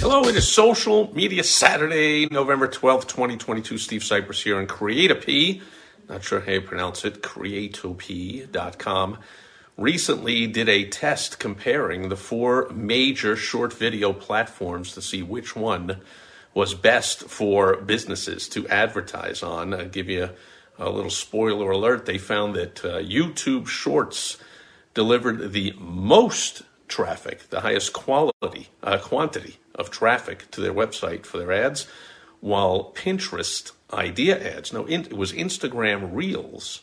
Hello, it is Social Media Saturday, November 12th, 2022. Steve Sipress here on Creatopy. Not sure how you pronounce it, creatopy.com. Recently did a test comparing the four major short video platforms to see which one was best for businesses to advertise on. I'll give you a little spoiler alert. They found that uh, YouTube Shorts delivered the most traffic, the highest quality, uh, quantity of traffic to their website for their ads, while Pinterest idea ads, no, it was Instagram Reels,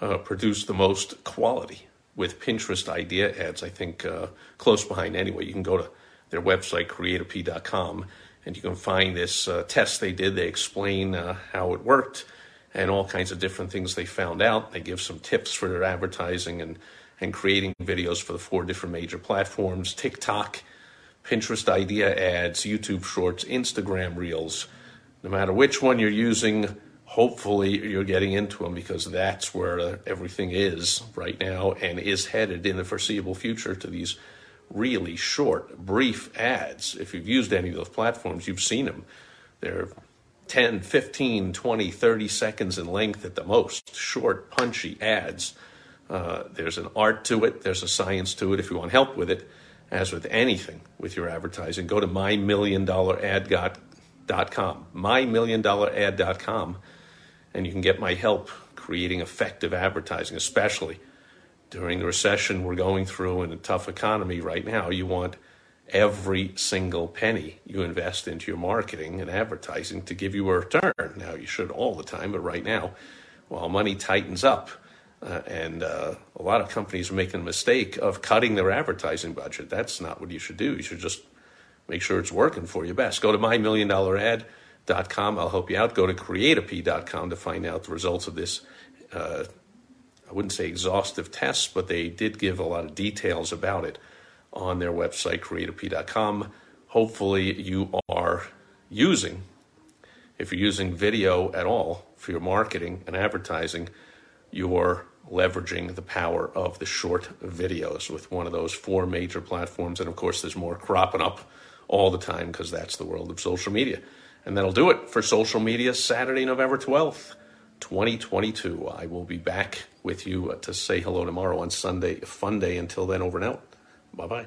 uh, produced the most quality with Pinterest idea ads, I think uh, close behind anyway. You can go to their website, creatopy.com, and you can find this uh, test they did. They explain uh, how it worked and all kinds of different things they found out. They give some tips for their advertising and, and creating videos for the four different major platforms TikTok, Pinterest idea ads, YouTube shorts, Instagram reels. No matter which one you're using, hopefully you're getting into them because that's where uh, everything is right now and is headed in the foreseeable future to these really short, brief ads. If you've used any of those platforms, you've seen them. They're 10, 15, 20, 30 seconds in length at the most. Short, punchy ads. Uh, there's an art to it, there's a science to it. If you want help with it, as with anything with your advertising, go to mymilliondollarad.com, mymilliondollarad.com, and you can get my help creating effective advertising, especially during the recession we're going through in a tough economy right now. You want every single penny you invest into your marketing and advertising to give you a return. Now, you should all the time, but right now, while money tightens up, uh, and uh, a lot of companies are making the mistake of cutting their advertising budget. That's not what you should do. You should just make sure it's working for you best. Go to mymilliondollarad.com. I'll help you out. Go to creatopy.com to find out the results of this. Uh, I wouldn't say exhaustive tests, but they did give a lot of details about it on their website, creatopy.com. Hopefully, you are using, if you're using video at all for your marketing and advertising, you're leveraging the power of the short videos with one of those four major platforms. And of course, there's more cropping up all the time because that's the world of social media. And that'll do it for social media Saturday, November 12th, 2022. I will be back with you to say hello tomorrow on Sunday, fun day. Until then, over and out. Bye bye.